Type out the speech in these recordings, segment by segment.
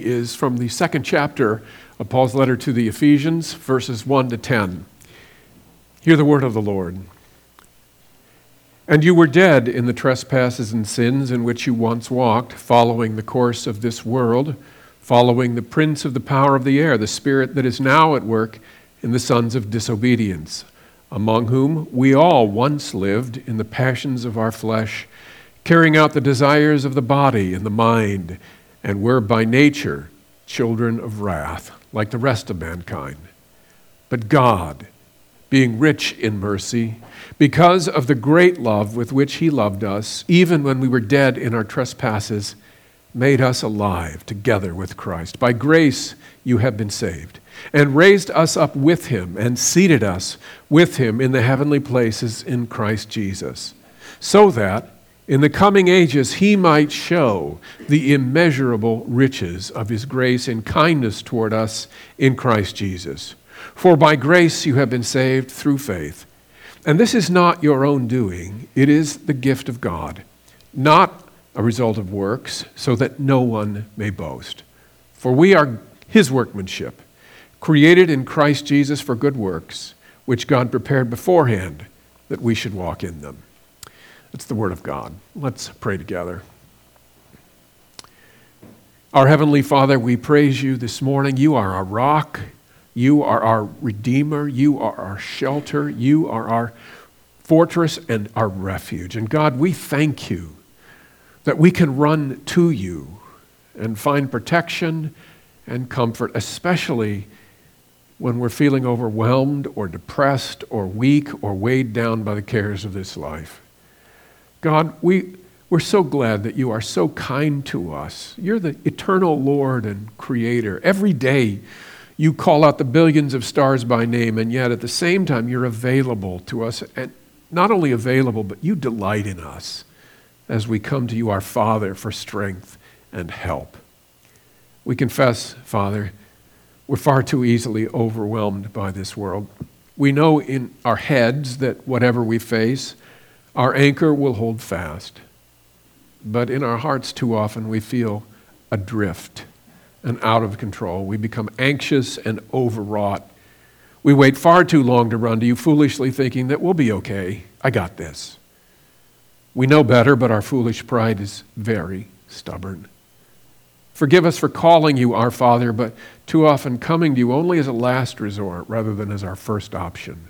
is from the second chapter of Paul's letter to the Ephesians, verses 1 to 10. Hear the word of the Lord. And you were dead in the trespasses and sins in which you once walked, following the course of this world, following the prince of the power of the air, the spirit that is now at work in the sons of disobedience, among whom we all once lived in the passions of our flesh, carrying out the desires of the body and the mind and we're by nature children of wrath, like the rest of mankind. But God, being rich in mercy, because of the great love with which He loved us, even when we were dead in our trespasses, made us alive together with Christ. By grace you have been saved, and raised us up with Him, and seated us with Him in the heavenly places in Christ Jesus, so that in the coming ages he might show the immeasurable riches of his grace and kindness toward us in Christ Jesus. For by grace you have been saved through faith. And this is not your own doing, it is the gift of God, not a result of works, so that no one may boast. For we are his workmanship, created in Christ Jesus for good works, which God prepared beforehand that we should walk in them. It's the Word of God. Let's pray together. Our Heavenly Father, we praise you this morning. You are our rock. You are our Redeemer. You are our shelter. You are our fortress and our refuge. And God, we thank you that we can run to you and find protection and comfort, especially when we're feeling overwhelmed or depressed or weak or weighed down by the cares of this life. God, we, we're so glad that you are so kind to us. You're the eternal Lord and Creator. Every day you call out the billions of stars by name, and yet at the same time you're available to us. And not only available, but you delight in us as we come to you, our Father, for strength and help. We confess, Father, we're far too easily overwhelmed by this world. We know in our heads that whatever we face, our anchor will hold fast. But in our hearts, too often, we feel adrift and out of control. We become anxious and overwrought. We wait far too long to run to you, foolishly thinking that we'll be okay. I got this. We know better, but our foolish pride is very stubborn. Forgive us for calling you our Father, but too often coming to you only as a last resort rather than as our first option.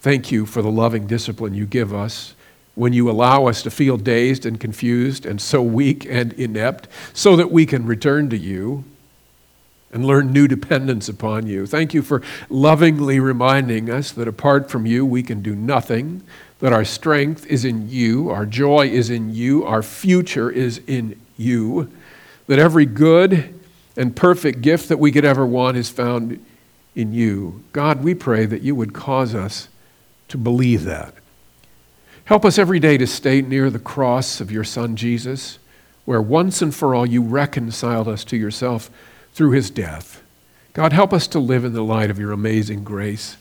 Thank you for the loving discipline you give us when you allow us to feel dazed and confused and so weak and inept so that we can return to you and learn new dependence upon you. Thank you for lovingly reminding us that apart from you, we can do nothing, that our strength is in you, our joy is in you, our future is in you, that every good and perfect gift that we could ever want is found in you. God, we pray that you would cause us to believe that. Help us every day to stay near the cross of your Son Jesus, where once and for all you reconciled us to yourself through his death. God, help us to live in the light of your amazing grace.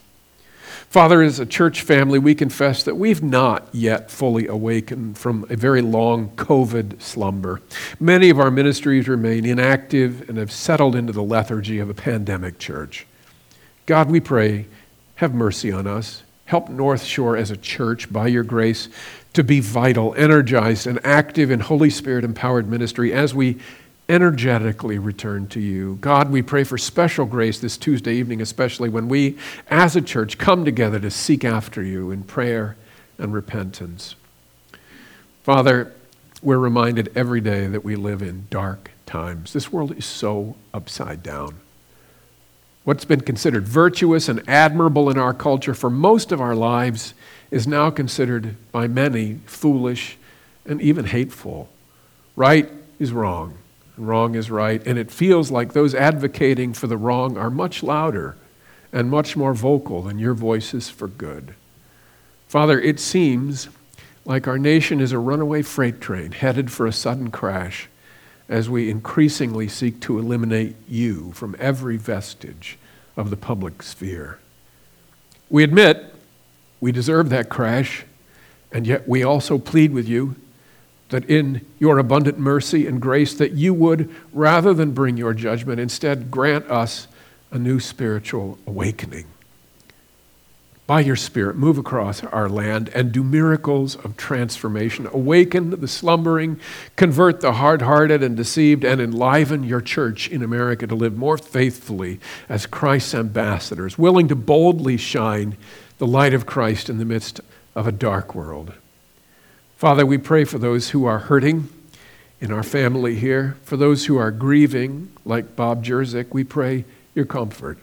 Father, as a church family, we confess that we've not yet fully awakened from a very long COVID slumber. Many of our ministries remain inactive and have settled into the lethargy of a pandemic church. God, we pray, have mercy on us. Help North Shore as a church, by your grace, to be vital, energized, and active in Holy Spirit empowered ministry as we energetically return to you. God, we pray for special grace this Tuesday evening, especially when we, as a church, come together to seek after you in prayer and repentance. Father, we're reminded every day that we live in dark times. This world is so upside down. What's been considered virtuous and admirable in our culture for most of our lives is now considered by many foolish and even hateful. Right is wrong, and wrong is right, and it feels like those advocating for the wrong are much louder and much more vocal than your voices for good. Father, it seems like our nation is a runaway freight train headed for a sudden crash as we increasingly seek to eliminate you from every vestige of the public sphere. We admit we deserve that crash, and yet we also plead with you that in your abundant mercy and grace that you would rather than bring your judgment instead grant us a new spiritual awakening by your Spirit, move across our land and do miracles of transformation. Awaken the slumbering, convert the hard hearted and deceived, and enliven your church in America to live more faithfully as Christ's ambassadors, willing to boldly shine the light of Christ in the midst of a dark world. Father, we pray for those who are hurting in our family here, for those who are grieving, like Bob Jerzik, we pray your comfort.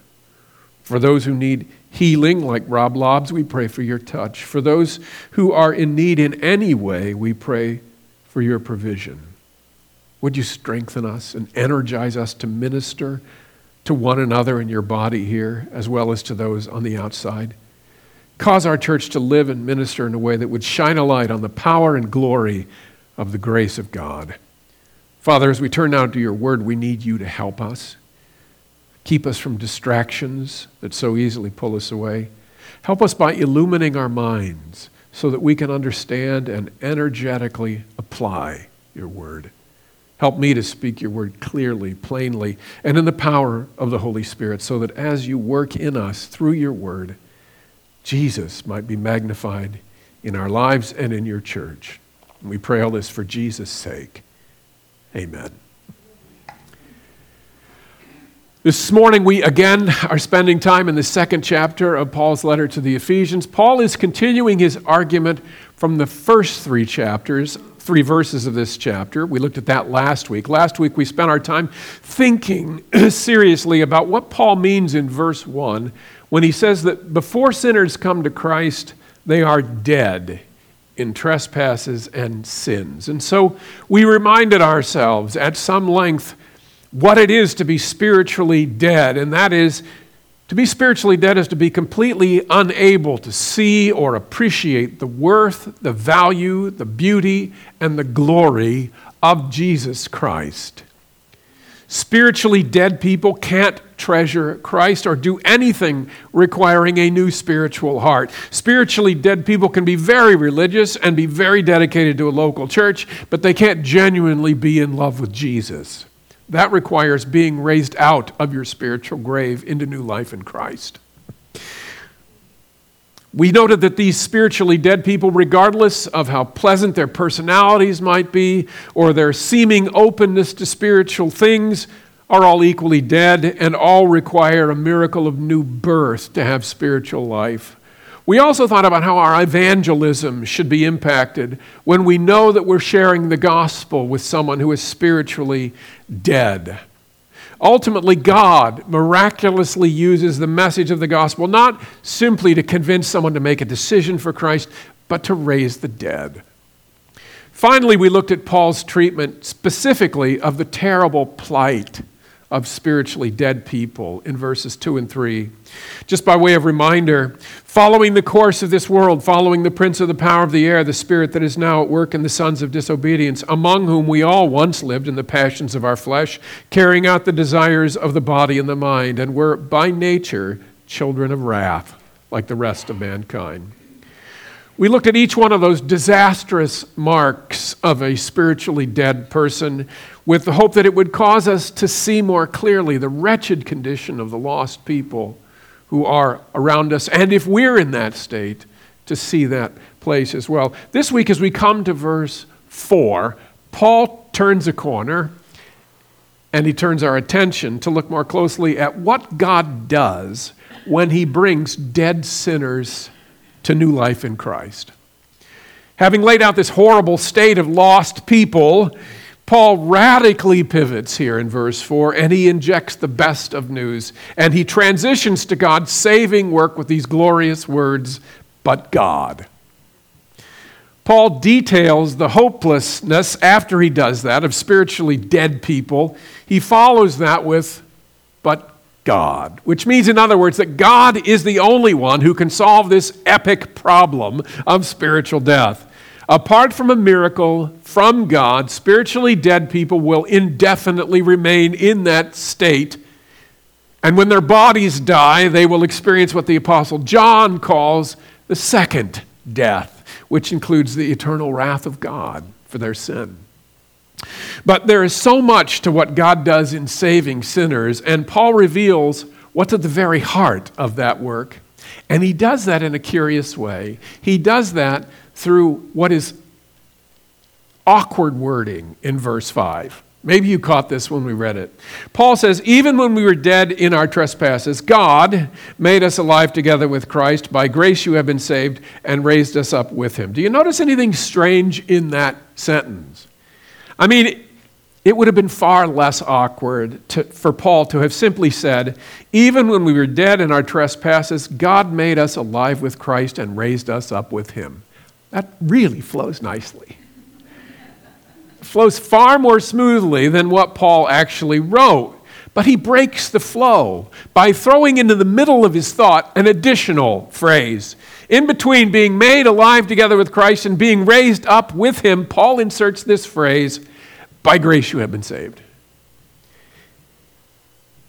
For those who need healing, like Rob Lobbs, we pray for your touch. For those who are in need in any way, we pray for your provision. Would you strengthen us and energize us to minister to one another in your body here, as well as to those on the outside? Cause our church to live and minister in a way that would shine a light on the power and glory of the grace of God. Father, as we turn now to your word, we need you to help us. Keep us from distractions that so easily pull us away. Help us by illumining our minds so that we can understand and energetically apply your word. Help me to speak your word clearly, plainly, and in the power of the Holy Spirit so that as you work in us through your word, Jesus might be magnified in our lives and in your church. We pray all this for Jesus' sake. Amen. This morning, we again are spending time in the second chapter of Paul's letter to the Ephesians. Paul is continuing his argument from the first three chapters, three verses of this chapter. We looked at that last week. Last week, we spent our time thinking seriously about what Paul means in verse 1 when he says that before sinners come to Christ, they are dead in trespasses and sins. And so we reminded ourselves at some length what it is to be spiritually dead, and that is to be spiritually dead is to be completely unable to see or appreciate the worth, the value, the beauty, and the glory of Jesus Christ. Spiritually dead people can't treasure Christ or do anything requiring a new spiritual heart. Spiritually dead people can be very religious and be very dedicated to a local church, but they can't genuinely be in love with Jesus. That requires being raised out of your spiritual grave into new life in Christ. We noted that these spiritually dead people, regardless of how pleasant their personalities might be or their seeming openness to spiritual things, are all equally dead and all require a miracle of new birth to have spiritual life. We also thought about how our evangelism should be impacted when we know that we're sharing the gospel with someone who is spiritually dead. Ultimately, God miraculously uses the message of the gospel not simply to convince someone to make a decision for Christ, but to raise the dead. Finally, we looked at Paul's treatment specifically of the terrible plight of spiritually dead people in verses 2 and 3. Just by way of reminder, following the course of this world, following the prince of the power of the air, the spirit that is now at work in the sons of disobedience, among whom we all once lived in the passions of our flesh, carrying out the desires of the body and the mind, and were by nature children of wrath, like the rest of mankind. We looked at each one of those disastrous marks of a spiritually dead person with the hope that it would cause us to see more clearly the wretched condition of the lost people who are around us, and if we're in that state, to see that place as well. This week, as we come to verse 4, Paul turns a corner and he turns our attention to look more closely at what God does when he brings dead sinners to new life in Christ. Having laid out this horrible state of lost people, Paul radically pivots here in verse 4 and he injects the best of news and he transitions to God's saving work with these glorious words, but God. Paul details the hopelessness after he does that of spiritually dead people. He follows that with, but God, which means, in other words, that God is the only one who can solve this epic problem of spiritual death. Apart from a miracle from God, spiritually dead people will indefinitely remain in that state. And when their bodies die, they will experience what the Apostle John calls the second death, which includes the eternal wrath of God. for their sin. But there is so much to what God does in saving sinners, and Paul reveals what's at the very heart of that work. And he does that in a curious way. He does that through what is awkward wording in verse 5. Maybe you caught this when we read it. Paul says, Even when we were dead in our trespasses, God made us alive together with Christ. By grace you have been saved and raised us up with him. Do you notice anything strange in that sentence? I mean, it would have been far less awkward to, for Paul to have simply said, Even when we were dead in our trespasses, God made us alive with Christ and raised us up with him. That really flows nicely flows far more smoothly than what Paul actually wrote. But he breaks the flow by throwing into the middle of his thought an additional phrase. In between being made alive together with Christ and being raised up with him, Paul inserts this phrase by grace you have been saved.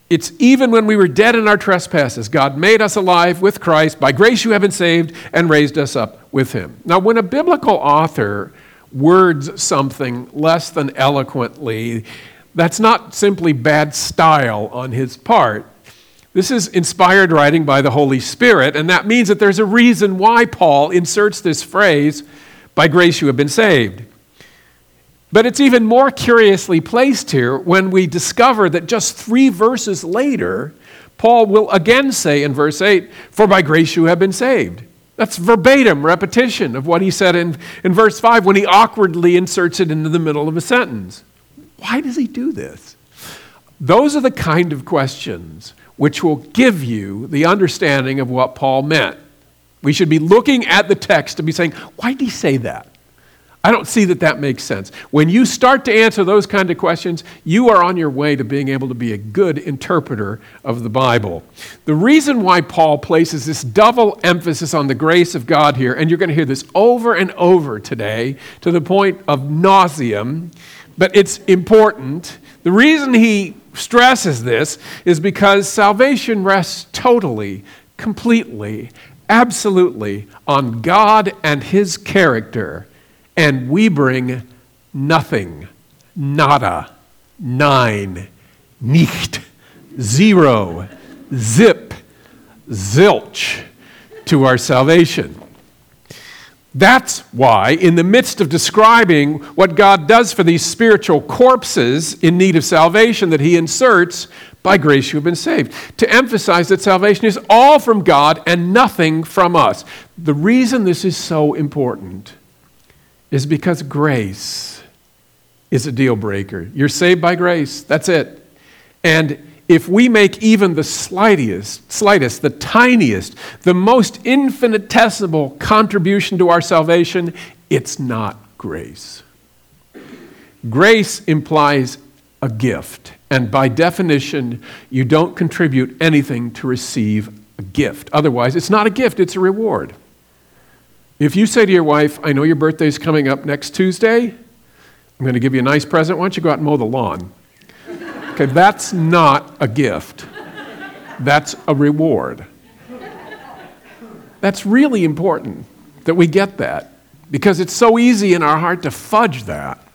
It's even when we were dead in our trespasses, God made us alive with Christ. By grace you have been saved and raised us up with him. Now, when a biblical author words something less than eloquently, that's not simply bad style on his part. This is inspired writing by the Holy Spirit, and that means that there's a reason why Paul inserts this phrase, by grace you have been saved. But it's even more curiously placed here when we discover that just three verses later, Paul will again say in verse 8, For by grace you have been saved. That's verbatim repetition of what he said in, in verse 5 when he awkwardly inserts it into the middle of a sentence. Why does he do this? Those are the kind of questions which will give you the understanding of what Paul meant. We should be looking at the text and be saying, why did he say that? I don't see that that makes sense. When you start to answer those kind of questions, you are on your way to being able to be a good interpreter of the Bible. The reason why Paul places this double emphasis on the grace of God here, and you're going to hear this over and over today to the point of nauseum, but it's important. The reason he stresses this is because salvation rests totally, completely, absolutely on God and his character and we bring nothing, nada, nine, nicht, zero, zip, zilch to our salvation. That's why, in the midst of describing what God does for these spiritual corpses in need of salvation, that He inserts, by grace you have been saved, to emphasize that salvation is all from God and nothing from us. The reason this is so important is because grace is a deal breaker. You're saved by grace. That's it. And if we make even the slightest, slightest, the tiniest, the most infinitesimal contribution to our salvation, it's not grace. Grace implies a gift, and by definition, you don't contribute anything to receive a gift. Otherwise, it's not a gift, it's a reward. If you say to your wife, I know your birthday's coming up next Tuesday, I'm going to give you a nice present. Why don't you go out and mow the lawn? Okay, that's not a gift, that's a reward. That's really important that we get that because it's so easy in our heart to fudge that.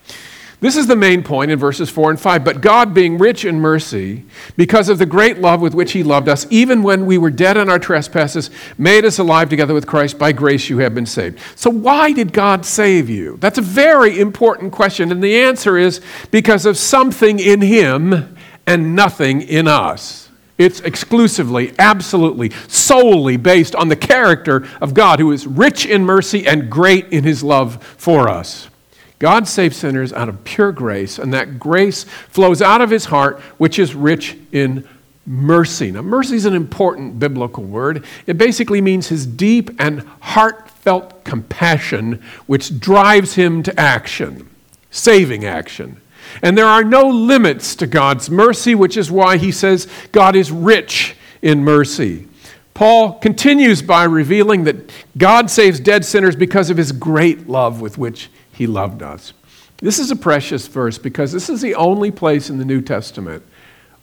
This is the main point in verses 4 and 5. But God, being rich in mercy, because of the great love with which He loved us, even when we were dead in our trespasses, made us alive together with Christ. By grace you have been saved. So, why did God save you? That's a very important question. And the answer is because of something in Him and nothing in us. It's exclusively, absolutely, solely based on the character of God, who is rich in mercy and great in His love for us. God saves sinners out of pure grace, and that grace flows out of his heart, which is rich in mercy. Now, mercy is an important biblical word. It basically means his deep and heartfelt compassion, which drives him to action, saving action. And there are no limits to God's mercy, which is why he says God is rich in mercy. Paul continues by revealing that God saves dead sinners because of his great love with which he loved us. This is a precious verse because this is the only place in the New Testament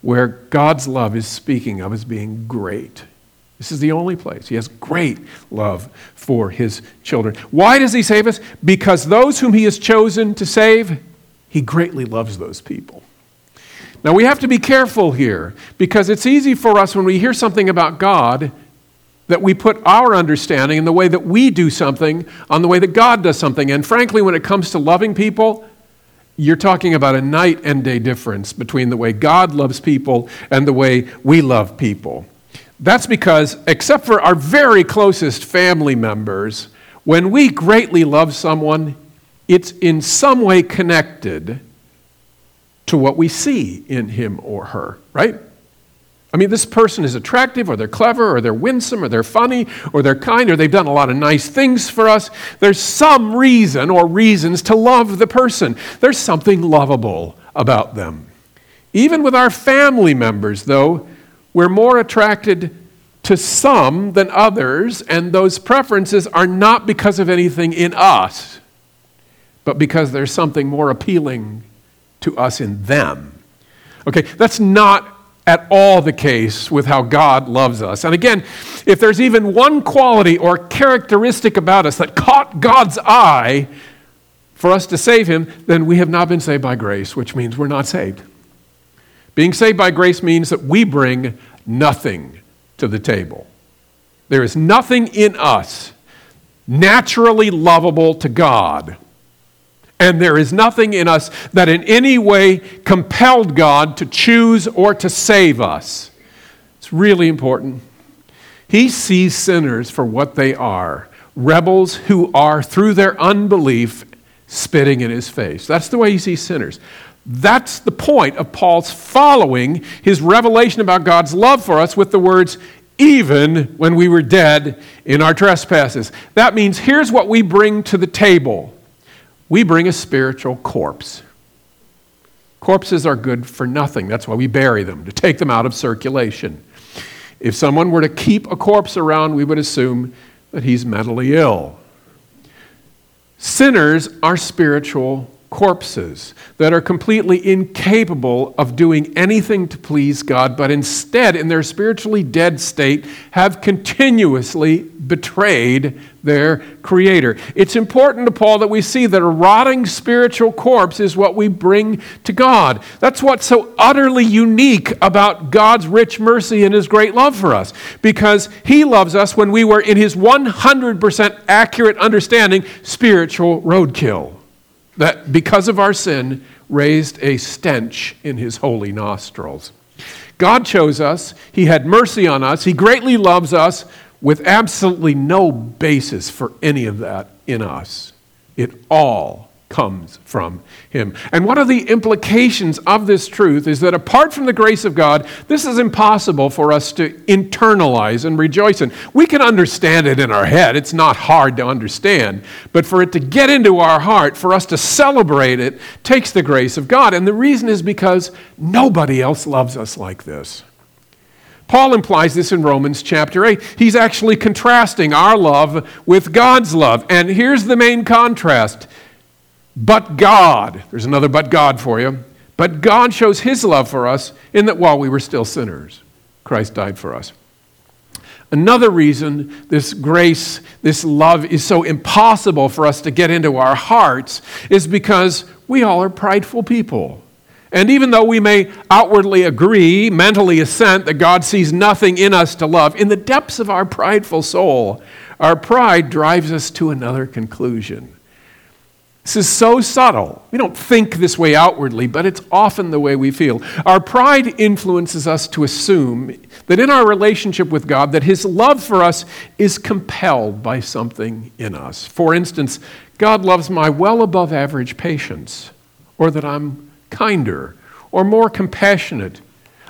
where God's love is speaking of as being great. This is the only place. He has great love for his children. Why does he save us? Because those whom he has chosen to save, he greatly loves those people. Now we have to be careful here because it's easy for us when we hear something about God that we put our understanding and the way that we do something on the way that God does something. And frankly, when it comes to loving people, you're talking about a night and day difference between the way God loves people and the way we love people. That's because, except for our very closest family members, when we greatly love someone, it's in some way connected to what we see in him or her, right? I mean, this person is attractive, or they're clever, or they're winsome, or they're funny, or they're kind, or they've done a lot of nice things for us. There's some reason or reasons to love the person. There's something lovable about them. Even with our family members, though, we're more attracted to some than others, and those preferences are not because of anything in us, but because there's something more appealing to us in them. Okay, that's not at all the case with how God loves us. And again, if there's even one quality or characteristic about us that caught God's eye for us to save him, then we have not been saved by grace, which means we're not saved. Being saved by grace means that we bring nothing to the table. There is nothing in us naturally lovable to God and there is nothing in us that in any way compelled God to choose or to save us. It's really important. He sees sinners for what they are rebels who are, through their unbelief, spitting in his face. That's the way he sees sinners. That's the point of Paul's following his revelation about God's love for us with the words, even when we were dead in our trespasses. That means here's what we bring to the table we bring a spiritual corpse. Corpses are good for nothing. That's why we bury them, to take them out of circulation. If someone were to keep a corpse around, we would assume that he's mentally ill. Sinners are spiritual corpses that are completely incapable of doing anything to please God, but instead, in their spiritually dead state, have continuously betrayed their Creator. It's important to Paul that we see that a rotting spiritual corpse is what we bring to God. That's what's so utterly unique about God's rich mercy and His great love for us, because He loves us when we were, in His 100% accurate understanding, spiritual roadkill that because of our sin raised a stench in his holy nostrils. God chose us, he had mercy on us, he greatly loves us with absolutely no basis for any of that in us. It all comes from him. And one of the implications of this truth is that apart from the grace of God, this is impossible for us to internalize and rejoice in. We can understand it in our head, it's not hard to understand, but for it to get into our heart, for us to celebrate it, takes the grace of God. And the reason is because nobody else loves us like this. Paul implies this in Romans chapter 8. He's actually contrasting our love with God's love. And here's the main contrast but God, there's another but God for you. But God shows his love for us in that while we were still sinners, Christ died for us. Another reason this grace, this love is so impossible for us to get into our hearts is because we all are prideful people. And even though we may outwardly agree, mentally assent that God sees nothing in us to love, in the depths of our prideful soul, our pride drives us to another conclusion. This is so subtle. We don't think this way outwardly, but it's often the way we feel. Our pride influences us to assume that in our relationship with God that his love for us is compelled by something in us. For instance, God loves my well above average patience, or that I'm kinder or more compassionate.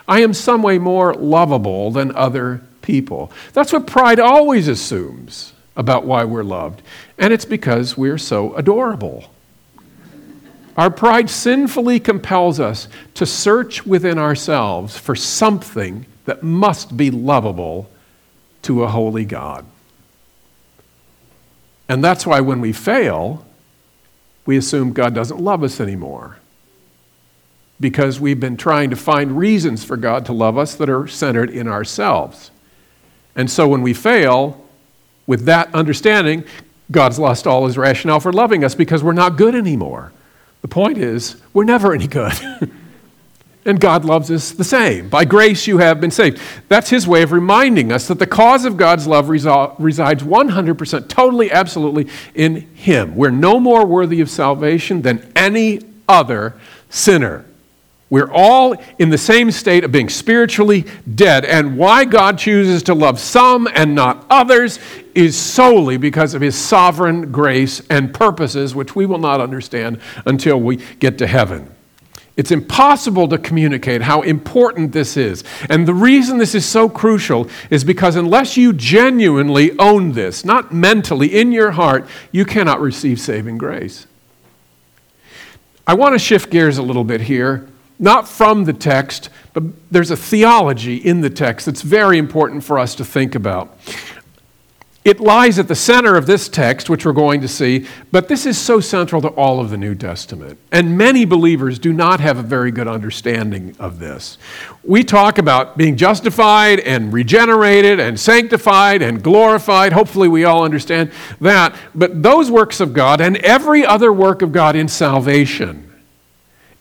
I am some way more lovable than other people. That's what pride always assumes about why we're loved, and it's because we're so adorable. Our pride sinfully compels us to search within ourselves for something that must be lovable to a holy God. And that's why when we fail, we assume God doesn't love us anymore. Because we've been trying to find reasons for God to love us that are centered in ourselves. And so when we fail, with that understanding, God's lost all his rationale for loving us because we're not good anymore. The point is, we're never any good. and God loves us the same. By grace you have been saved. That's his way of reminding us that the cause of God's love resides 100%, totally, absolutely in him. We're no more worthy of salvation than any other sinner. We're all in the same state of being spiritually dead. And why God chooses to love some and not others is solely because of his sovereign grace and purposes, which we will not understand until we get to heaven. It's impossible to communicate how important this is. And the reason this is so crucial is because unless you genuinely own this, not mentally, in your heart, you cannot receive saving grace. I want to shift gears a little bit here not from the text, but there's a theology in the text that's very important for us to think about. It lies at the center of this text, which we're going to see, but this is so central to all of the New Testament. And many believers do not have a very good understanding of this. We talk about being justified and regenerated and sanctified and glorified. Hopefully, we all understand that. But those works of God and every other work of God in salvation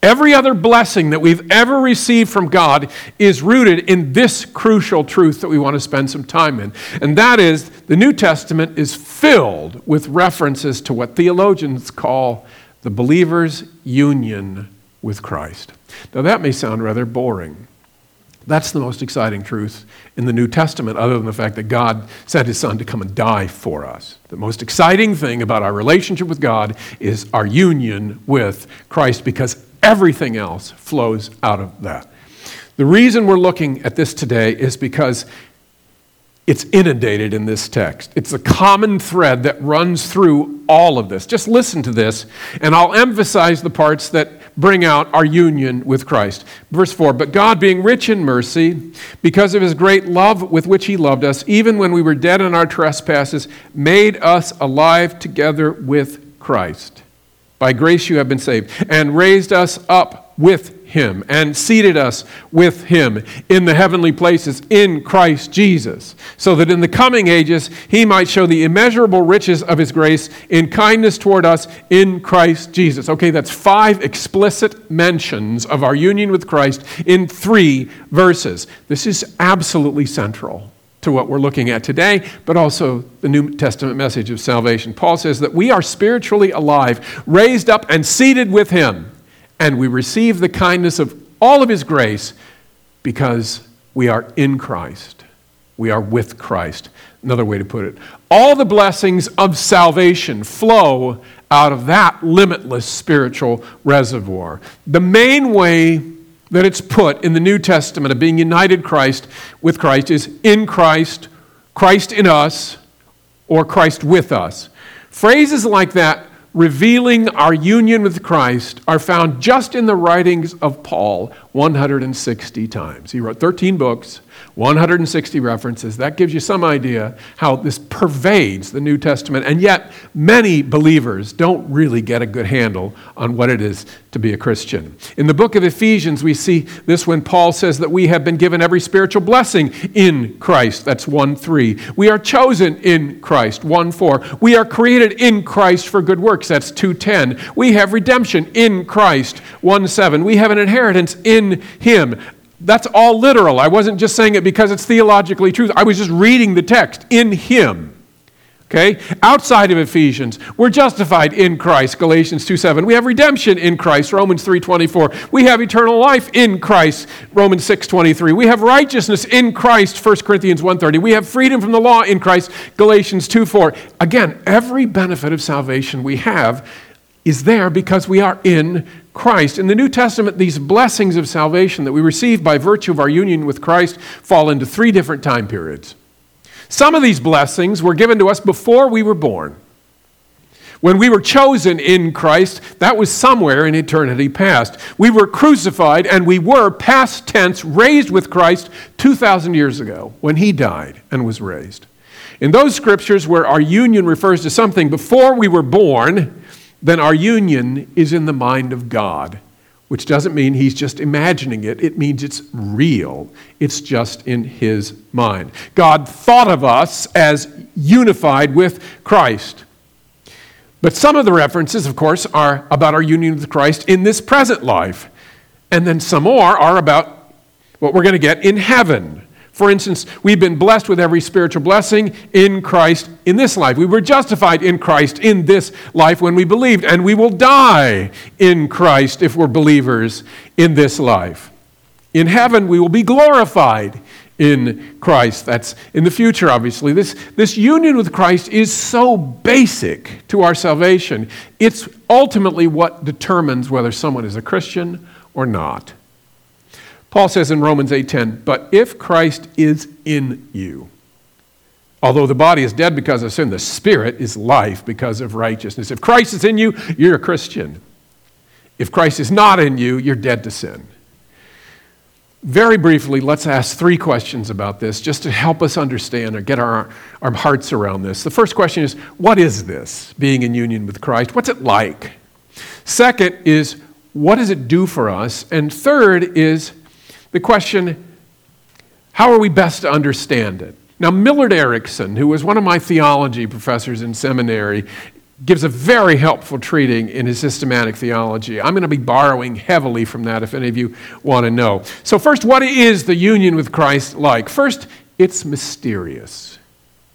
Every other blessing that we've ever received from God is rooted in this crucial truth that we want to spend some time in. And that is the New Testament is filled with references to what theologians call the believer's union with Christ. Now, that may sound rather boring. That's the most exciting truth in the New Testament, other than the fact that God sent his Son to come and die for us. The most exciting thing about our relationship with God is our union with Christ because Everything else flows out of that. The reason we're looking at this today is because it's inundated in this text. It's a common thread that runs through all of this. Just listen to this, and I'll emphasize the parts that bring out our union with Christ. Verse 4 But God, being rich in mercy, because of his great love with which he loved us, even when we were dead in our trespasses, made us alive together with Christ. By grace you have been saved, and raised us up with him, and seated us with him in the heavenly places in Christ Jesus, so that in the coming ages he might show the immeasurable riches of his grace in kindness toward us in Christ Jesus. Okay, that's five explicit mentions of our union with Christ in three verses. This is absolutely central to what we're looking at today, but also the New Testament message of salvation. Paul says that we are spiritually alive, raised up, and seated with Him, and we receive the kindness of all of His grace because we are in Christ. We are with Christ. Another way to put it. All the blessings of salvation flow out of that limitless spiritual reservoir. The main way that it's put in the New Testament of being united Christ with Christ is in Christ, Christ in us, or Christ with us. Phrases like that revealing our union with Christ are found just in the writings of Paul 160 times. He wrote 13 books, 160 references. That gives you some idea how this pervades the New Testament. And yet, many believers don't really get a good handle on what it is to be a Christian. In the book of Ephesians, we see this when Paul says that we have been given every spiritual blessing in Christ. That's 1 3. We are chosen in Christ. 1 4. We are created in Christ for good works. That's 2 10. We have redemption in Christ. 1 7. We have an inheritance in Him. That's all literal. I wasn't just saying it because it's theologically true. I was just reading the text in Him. Okay? Outside of Ephesians, we're justified in Christ, Galatians 2 7. We have redemption in Christ, Romans 3:24. We have eternal life in Christ, Romans 6:23. We have righteousness in Christ, 1 Corinthians 1 30. We have freedom from the law in Christ, Galatians 2 4. Again, every benefit of salvation we have is there because we are in Christ. In the New Testament, these blessings of salvation that we receive by virtue of our union with Christ fall into three different time periods. Some of these blessings were given to us before we were born. When we were chosen in Christ, that was somewhere in eternity past. We were crucified and we were, past tense, raised with Christ 2,000 years ago when he died and was raised. In those scriptures where our union refers to something before we were born, then our union is in the mind of God. which doesn't mean he's just imagining it. It means it's real. It's just in his mind. God thought of us as unified with Christ. But some of the references, of course, are about our union with Christ in this present life. And then some more are about what we're going to get in heaven. For instance, we've been blessed with every spiritual blessing in Christ in this life. We were justified in Christ in this life when we believed, and we will die in Christ if we're believers in this life. In heaven, we will be glorified in Christ. That's in the future, obviously. This, this union with Christ is so basic to our salvation. It's ultimately what determines whether someone is a Christian or not. Paul says in Romans 8:10, "But if Christ is in you, although the body is dead because of sin, the spirit is life because of righteousness. If Christ is in you, you're a Christian. If Christ is not in you, you're dead to sin." Very briefly, let's ask three questions about this just to help us understand or get our, our hearts around this. The first question is what is this, being in union with Christ? What's it like? Second is what does it do for us? And third is the question how are we best to understand it? Now, Millard Erickson, who was one of my theology professors in seminary, gives a very helpful treating in his systematic theology. I'm going to be borrowing heavily from that if any of you want to know. So, first, what is the union with Christ like? First, it's mysterious.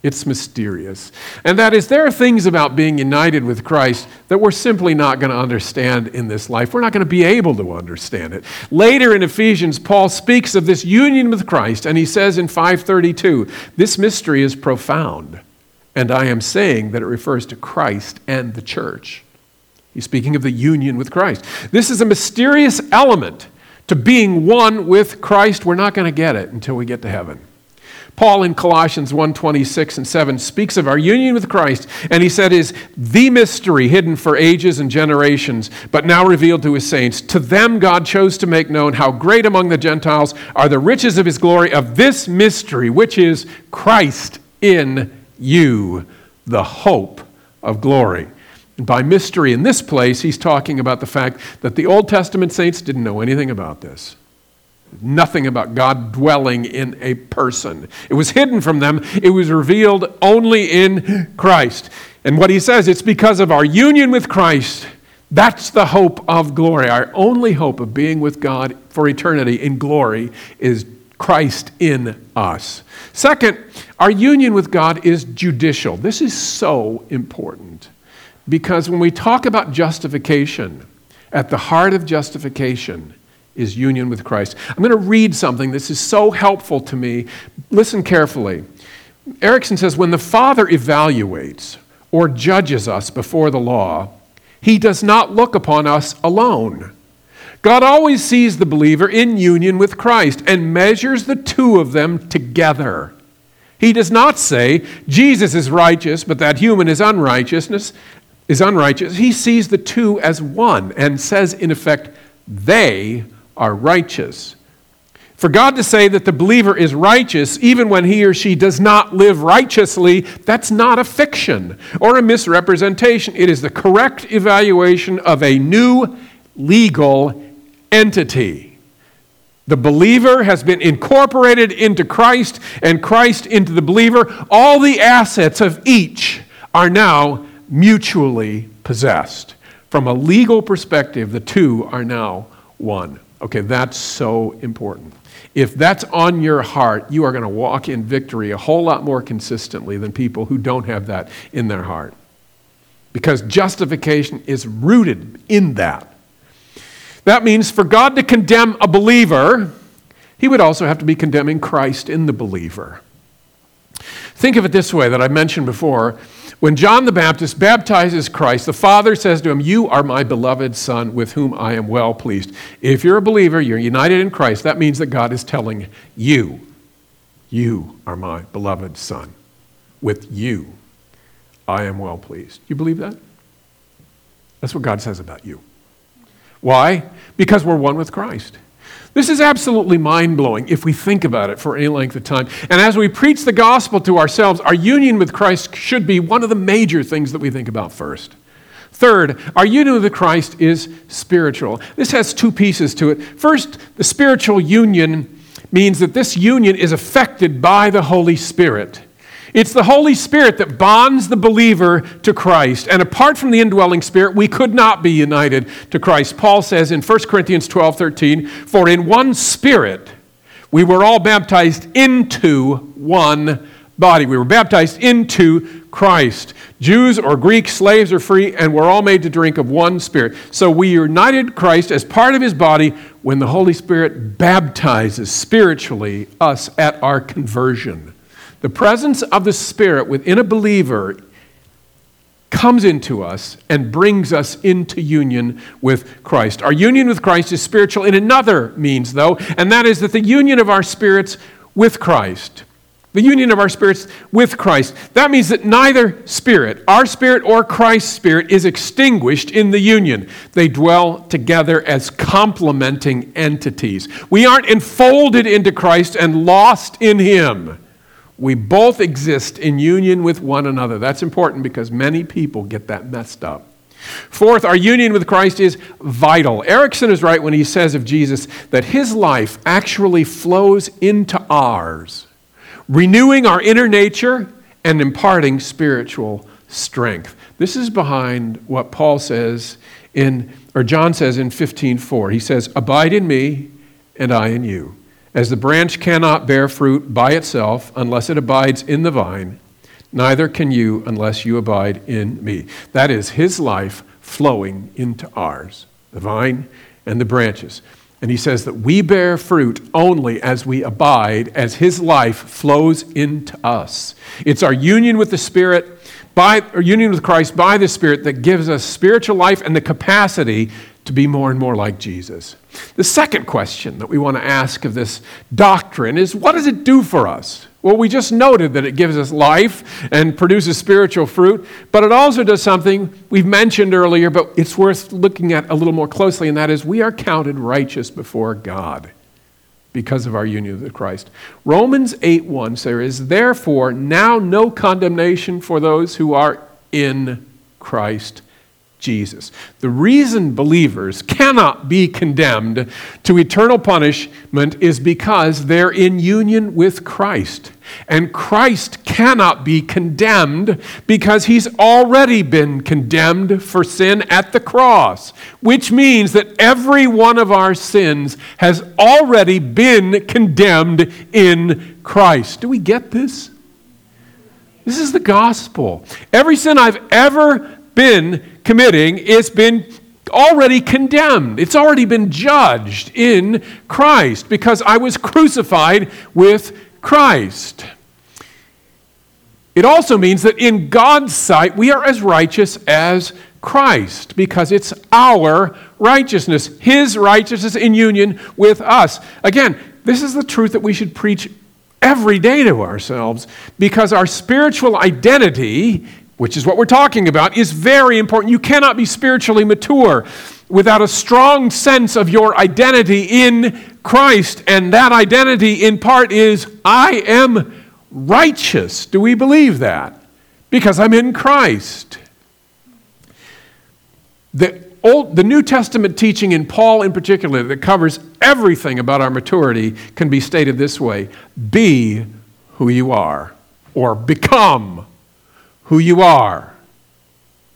It's mysterious. And that is, there are things about being united with Christ that we're simply not going to understand in this life. We're not going to be able to understand it. Later in Ephesians, Paul speaks of this union with Christ, and he says in 532, This mystery is profound, and I am saying that it refers to Christ and the church. He's speaking of the union with Christ. This is a mysterious element to being one with Christ. We're not going to get it until we get to heaven. Paul in Colossians 1:26 and 7 speaks of our union with Christ and he said is the mystery hidden for ages and generations but now revealed to his saints to them God chose to make known how great among the Gentiles are the riches of his glory of this mystery which is Christ in you the hope of glory. And by mystery in this place he's talking about the fact that the Old Testament saints didn't know anything about this nothing about God dwelling in a person. It was hidden from them, it was revealed only in Christ. And what he says, it's because of our union with Christ. That's the hope of glory. Our only hope of being with God for eternity in glory is Christ in us. Second, our union with God is judicial. This is so important because when we talk about justification, at the heart of justification is union with Christ. I'm going to read something. This is so helpful to me. Listen carefully. Erickson says when the Father evaluates or judges us before the law, he does not look upon us alone. God always sees the believer in union with Christ and measures the two of them together. He does not say Jesus is righteous, but that human is unrighteousness is unrighteous. He sees the two as one and says in effect they are righteous. For God to say that the believer is righteous even when he or she does not live righteously, that's not a fiction or a misrepresentation. It is the correct evaluation of a new legal entity. The believer has been incorporated into Christ and Christ into the believer. All the assets of each are now mutually possessed. From a legal perspective, the two are now one. Okay, that's so important. If that's on your heart, you are going to walk in victory a whole lot more consistently than people who don't have that in their heart. Because justification is rooted in that. That means for God to condemn a believer, he would also have to be condemning Christ in the believer. Think of it this way that I mentioned before when John the Baptist baptizes Christ, the Father says to him, You are my beloved Son with whom I am well pleased. If you're a believer, you're united in Christ, that means that God is telling you, You are my beloved Son. With you, I am well pleased. You believe that? That's what God says about you. Why? Because we're one with Christ. This is absolutely mind blowing if we think about it for any length of time. And as we preach the gospel to ourselves, our union with Christ should be one of the major things that we think about first. Third, our union with Christ is spiritual. This has two pieces to it. First, the spiritual union means that this union is affected by the Holy Spirit. It's the Holy Spirit that bonds the believer to Christ. And apart from the indwelling Spirit, we could not be united to Christ. Paul says in 1 Corinthians 12 13, For in one Spirit we were all baptized into one body. We were baptized into Christ. Jews or Greeks, slaves or free, and we're all made to drink of one Spirit. So we united Christ as part of his body when the Holy Spirit baptizes spiritually us at our conversion. The presence of the Spirit within a believer comes into us and brings us into union with Christ. Our union with Christ is spiritual in another means, though, and that is that the union of our spirits with Christ. The union of our spirits with Christ. That means that neither spirit, our spirit or Christ's spirit, is extinguished in the union. They dwell together as complementing entities. We aren't enfolded into Christ and lost in Him. We both exist in union with one another. That's important because many people get that messed up. Fourth, our union with Christ is vital. Erickson is right when he says of Jesus that his life actually flows into ours, renewing our inner nature and imparting spiritual strength. This is behind what Paul says in, or John says in 15:4. He says, Abide in me, and I in you. As the branch cannot bear fruit by itself unless it abides in the vine, neither can you unless you abide in me. That is his life flowing into ours, the vine and the branches. And he says that we bear fruit only as we abide, as his life flows into us. It's our union with the Spirit, by, or union with Christ by the Spirit, that gives us spiritual life and the capacity to be more and more like Jesus. The second question that we want to ask of this doctrine is what does it do for us? Well, we just noted that it gives us life and produces spiritual fruit, but it also does something we've mentioned earlier, but it's worth looking at a little more closely, and that is we are counted righteous before God because of our union with Christ. Romans 8 1 says, There is therefore now no condemnation for those who are in Christ Jesus. The reason believers cannot be condemned to eternal punishment is because they're in union with Christ. And Christ cannot be condemned because he's already been condemned for sin at the cross, which means that every one of our sins has already been condemned in Christ. Do we get this? This is the gospel. Every sin I've ever been committing, it's been already condemned. It's already been judged in Christ because I was crucified with Christ. It also means that in God's sight, we are as righteous as Christ because it's our righteousness, His righteousness in union with us. Again, this is the truth that we should preach every day to ourselves because our spiritual identity which is what we're talking about, is very important. You cannot be spiritually mature without a strong sense of your identity in Christ. And that identity, in part, is I am righteous. Do we believe that? Because I'm in Christ. The, Old, the New Testament teaching in Paul, in particular, that covers everything about our maturity, can be stated this way Be who you are, or become who you are.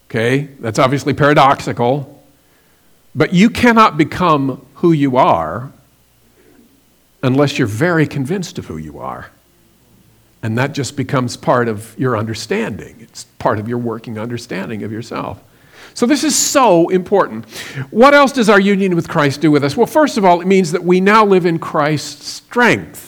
Okay? That's obviously paradoxical. But you cannot become who you are unless you're very convinced of who you are. And that just becomes part of your understanding. It's part of your working understanding of yourself. So, this is so important. What else does our union with Christ do with us? Well, first of all, it means that we now live in Christ's strength.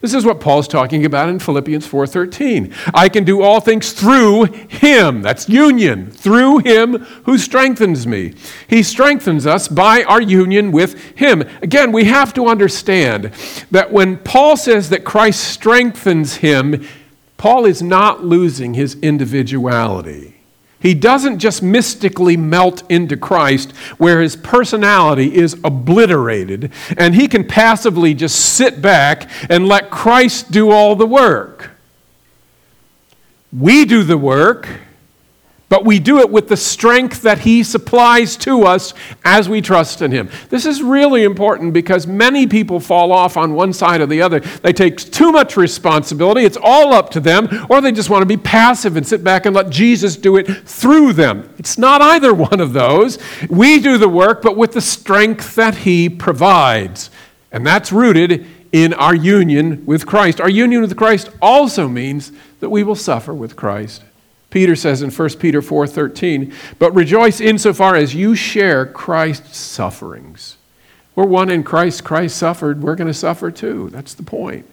This is what Paul's talking about in Philippians 4:13. I can do all things through him. That's union, through him who strengthens me. He strengthens us by our union with him. Again, we have to understand that when Paul says that Christ strengthens him, Paul is not losing his individuality. He doesn't just mystically melt into Christ where his personality is obliterated and he can passively just sit back and let Christ do all the work. We do the work, but we do it with the strength that He supplies to us as we trust in Him. This is really important because many people fall off on one side or the other. They take too much responsibility, it's all up to them, or they just want to be passive and sit back and let Jesus do it through them. It's not either one of those. We do the work, but with the strength that He provides. And that's rooted in our union with Christ. Our union with Christ also means that we will suffer with Christ. Peter says in 1 Peter 4:13, "But rejoice insofar as you share Christ's sufferings." We're one in Christ. Christ suffered. We're going to suffer too. That's the point.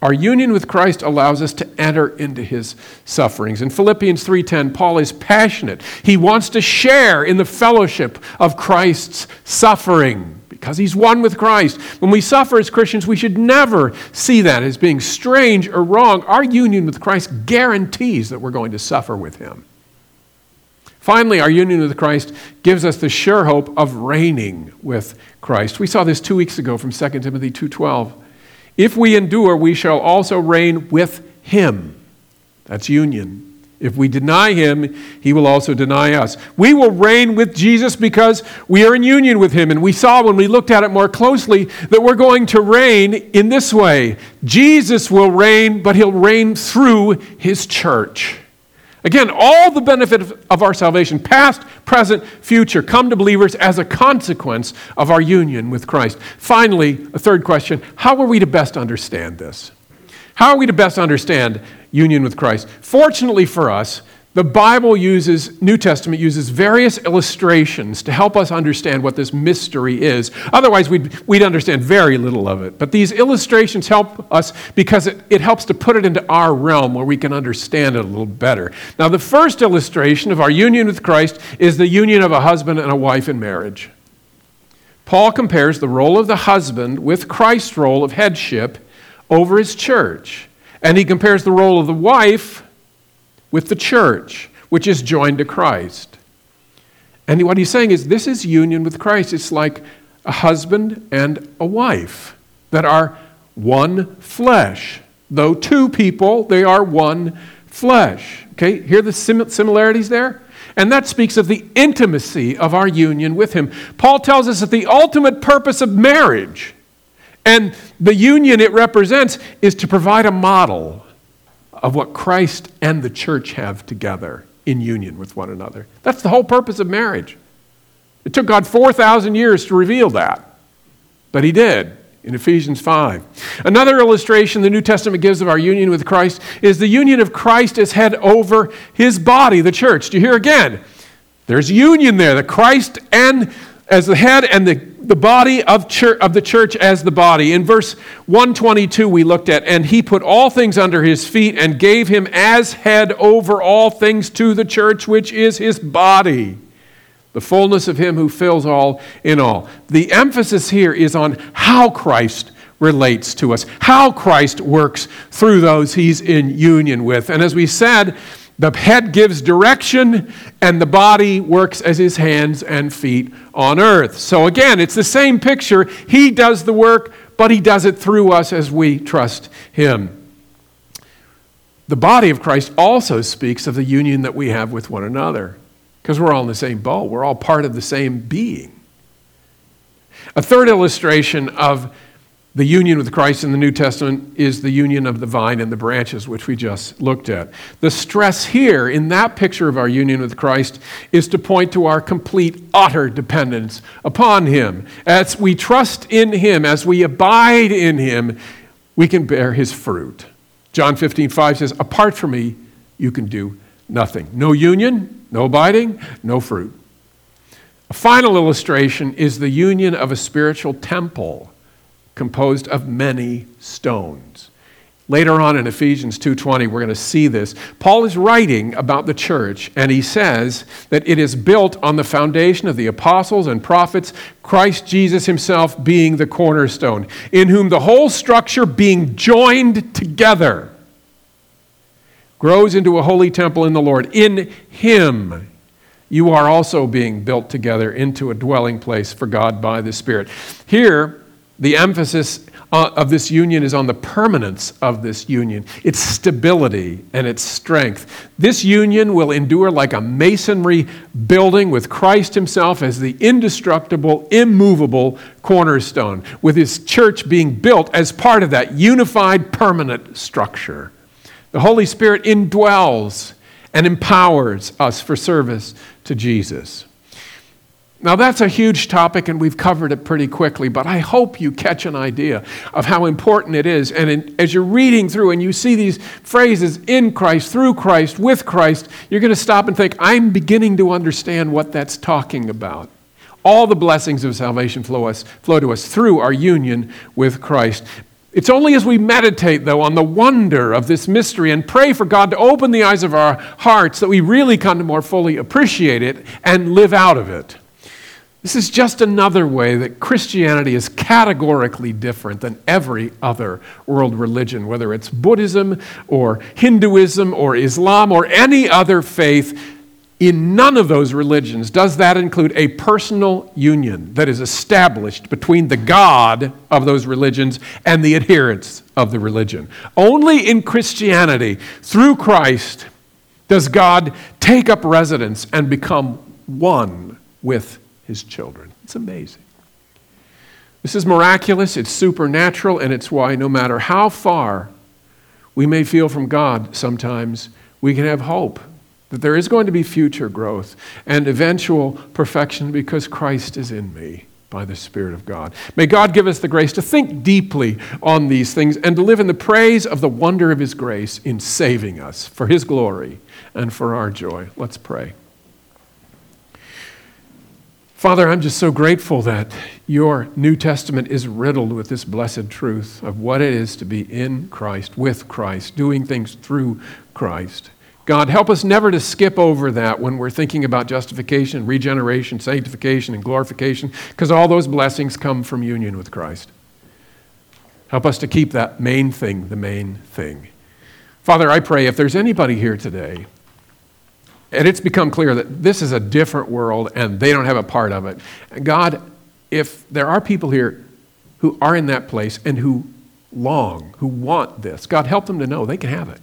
Our union with Christ allows us to enter into his sufferings. In Philippians 3:10, Paul is passionate. He wants to share in the fellowship of Christ's suffering because he's one with Christ. When we suffer as Christians, we should never see that as being strange or wrong. Our union with Christ guarantees that we're going to suffer with him. Finally, our union with Christ gives us the sure hope of reigning with Christ. We saw this 2 weeks ago from 2 Timothy 2:12. If we endure, we shall also reign with him. That's union. If we deny him, he will also deny us. We will reign with Jesus because we are in union with him. And we saw when we looked at it more closely that we're going to reign in this way Jesus will reign, but he'll reign through his church. Again, all the benefit of our salvation, past, present, future, come to believers as a consequence of our union with Christ. Finally, a third question how are we to best understand this? How are we to best understand union with Christ? Fortunately for us, the Bible uses, New Testament uses various illustrations to help us understand what this mystery is. Otherwise, we'd, we'd understand very little of it. But these illustrations help us because it, it helps to put it into our realm where we can understand it a little better. Now, the first illustration of our union with Christ is the union of a husband and a wife in marriage. Paul compares the role of the husband with Christ's role of headship over his church. And he compares the role of the wife with the church, which is joined to Christ. And what he's saying is this is union with Christ. It's like a husband and a wife that are one flesh. Though two people, they are one flesh. Okay, hear the similarities there? And that speaks of the intimacy of our union with Him. Paul tells us that the ultimate purpose of marriage and the union it represents is to provide a model of what Christ and the church have together in union with one another. That's the whole purpose of marriage. It took God 4,000 years to reveal that, but He did in Ephesians 5. Another illustration the New Testament gives of our union with Christ is the union of Christ as head over His body, the church. Do you hear again? There's union there, the Christ and as the head and the, the body of, church, of the church as the body. In verse 122, we looked at, and he put all things under his feet and gave him as head over all things to the church, which is his body, the fullness of him who fills all in all. The emphasis here is on how Christ relates to us, how Christ works through those he's in union with. And as we said, the head gives direction, and the body works as his hands and feet on earth. So again, it's the same picture. He does the work, but he does it through us as we trust him. The body of Christ also speaks of the union that we have with one another, because we're all in the same boat, we're all part of the same being. A third illustration of the union with Christ in the New Testament is the union of the vine and the branches, which we just looked at. The stress here in that picture of our union with Christ is to point to our complete, utter dependence upon Him. As we trust in Him, as we abide in Him, we can bear His fruit. John 15, 5 says, Apart from me, you can do nothing. No union, no abiding, no fruit. A final illustration is the union of a spiritual temple composed of many stones. Later on in Ephesians 2:20 we're going to see this. Paul is writing about the church and he says that it is built on the foundation of the apostles and prophets, Christ Jesus himself being the cornerstone, in whom the whole structure being joined together grows into a holy temple in the Lord. In him you are also being built together into a dwelling place for God by the Spirit. Here The emphasis uh, of this union is on the permanence of this union, its stability and its strength. This union will endure like a masonry building with Christ Himself as the indestructible, immovable cornerstone, with His church being built as part of that unified, permanent structure. The Holy Spirit indwells and empowers us for service to Jesus. Now, that's a huge topic, and we've covered it pretty quickly, but I hope you catch an idea of how important it is. And in, as you're reading through and you see these phrases in Christ, through Christ, with Christ, you're going to stop and think, I'm beginning to understand what that's talking about. All the blessings of salvation flow, us, flow to us through our union with Christ. It's only as we meditate, though, on the wonder of this mystery and pray for God to open the eyes of our hearts that we really come to more fully appreciate it and live out of it. This is just another way that Christianity is categorically different than every other world religion, whether it's Buddhism or Hinduism or Islam or any other faith. In none of those religions does that include a personal union that is established between the God of those religions and the adherents of the religion. Only in Christianity, through Christ, does God take up residence and become one with his children. It's amazing. This is miraculous, it's supernatural, and it's why no matter how far we may feel from God sometimes, we can have hope that there is going to be future growth and eventual perfection because Christ is in me by the Spirit of God. May God give us the grace to think deeply on these things and to live in the praise of the wonder of His grace in saving us for His glory and for our joy. Let's pray. Father, I'm just so grateful that your New Testament is riddled with this blessed truth of what it is to be in Christ, with Christ, doing things through Christ. God, help us never to skip over that when we're thinking about justification, regeneration, sanctification, and glorification, because all those blessings come from union with Christ. Help us to keep that main thing the main thing. Father, I pray if there's anybody here today and it's become clear that this is a different world and they don't have a part of it. God, if there are people here who are in that place and who long, who want this, God, help them to know they can have it.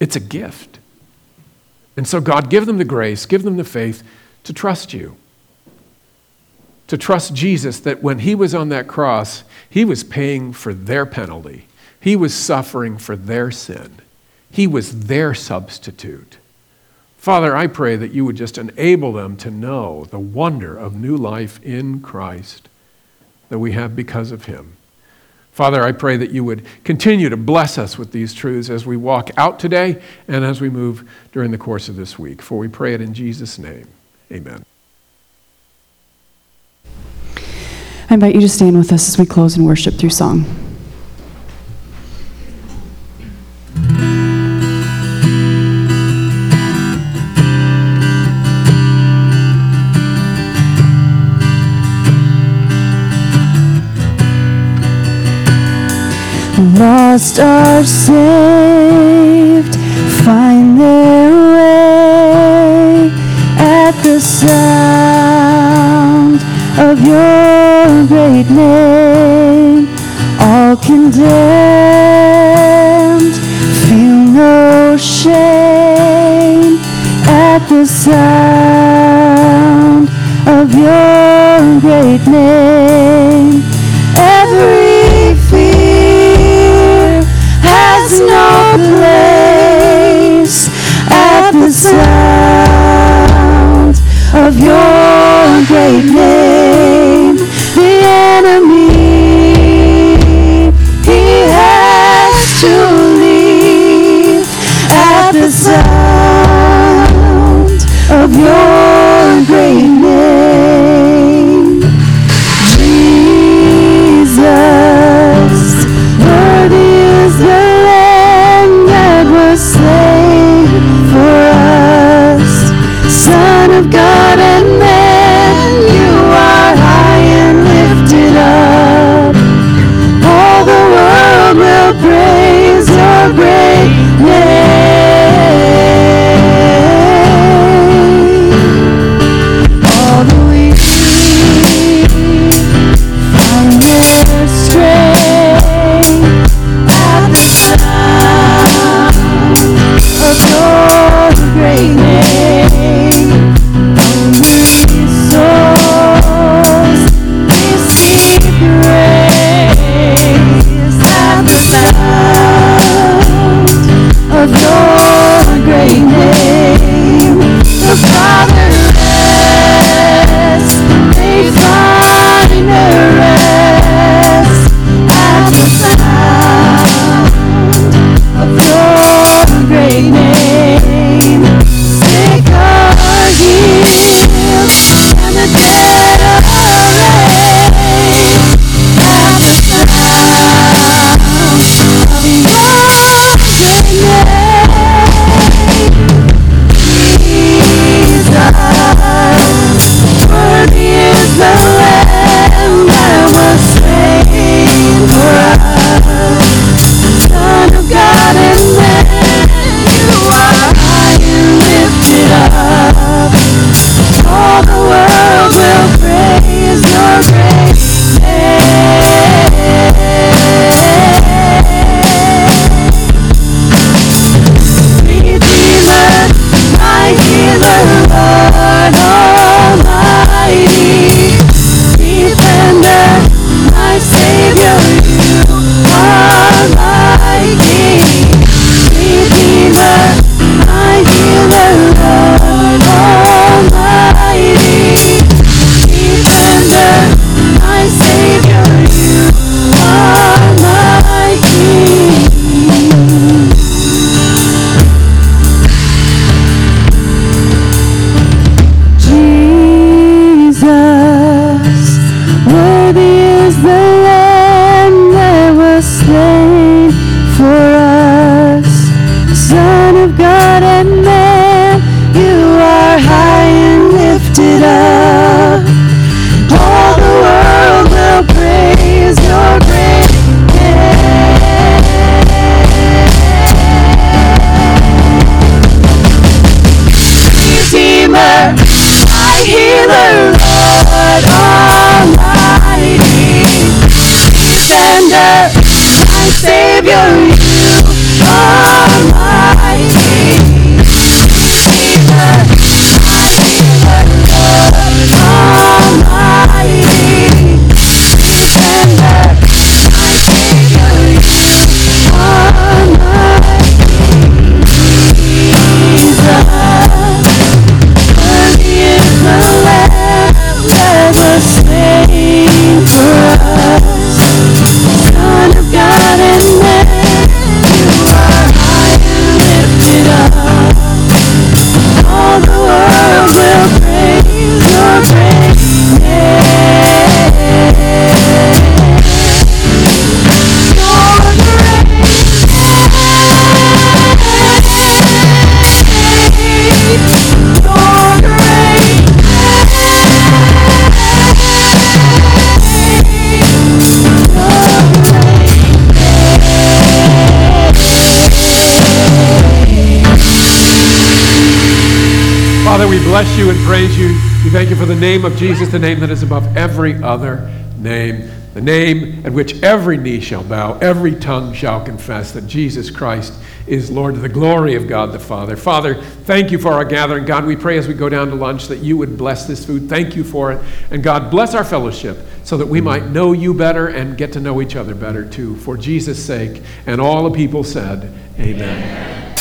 It's a gift. And so, God, give them the grace, give them the faith to trust you. To trust Jesus that when he was on that cross, he was paying for their penalty, he was suffering for their sin, he was their substitute. Father, I pray that you would just enable them to know the wonder of new life in Christ that we have because of him. Father, I pray that you would continue to bless us with these truths as we walk out today and as we move during the course of this week. For we pray it in Jesus' name. Amen. I invite you to stand with us as we close in worship through song. Lost are saved, find their way at the sound of your great name. All condemned, feel no shame at the sound of your great name. Name. Bless you and praise you. We thank you for the name of Jesus, the name that is above every other name, the name at which every knee shall bow, every tongue shall confess that Jesus Christ is Lord to the glory of God the Father. Father, thank you for our gathering. God, we pray as we go down to lunch that you would bless this food. Thank you for it. And God, bless our fellowship so that we might know you better and get to know each other better too. For Jesus' sake. And all the people said, Amen. Amen.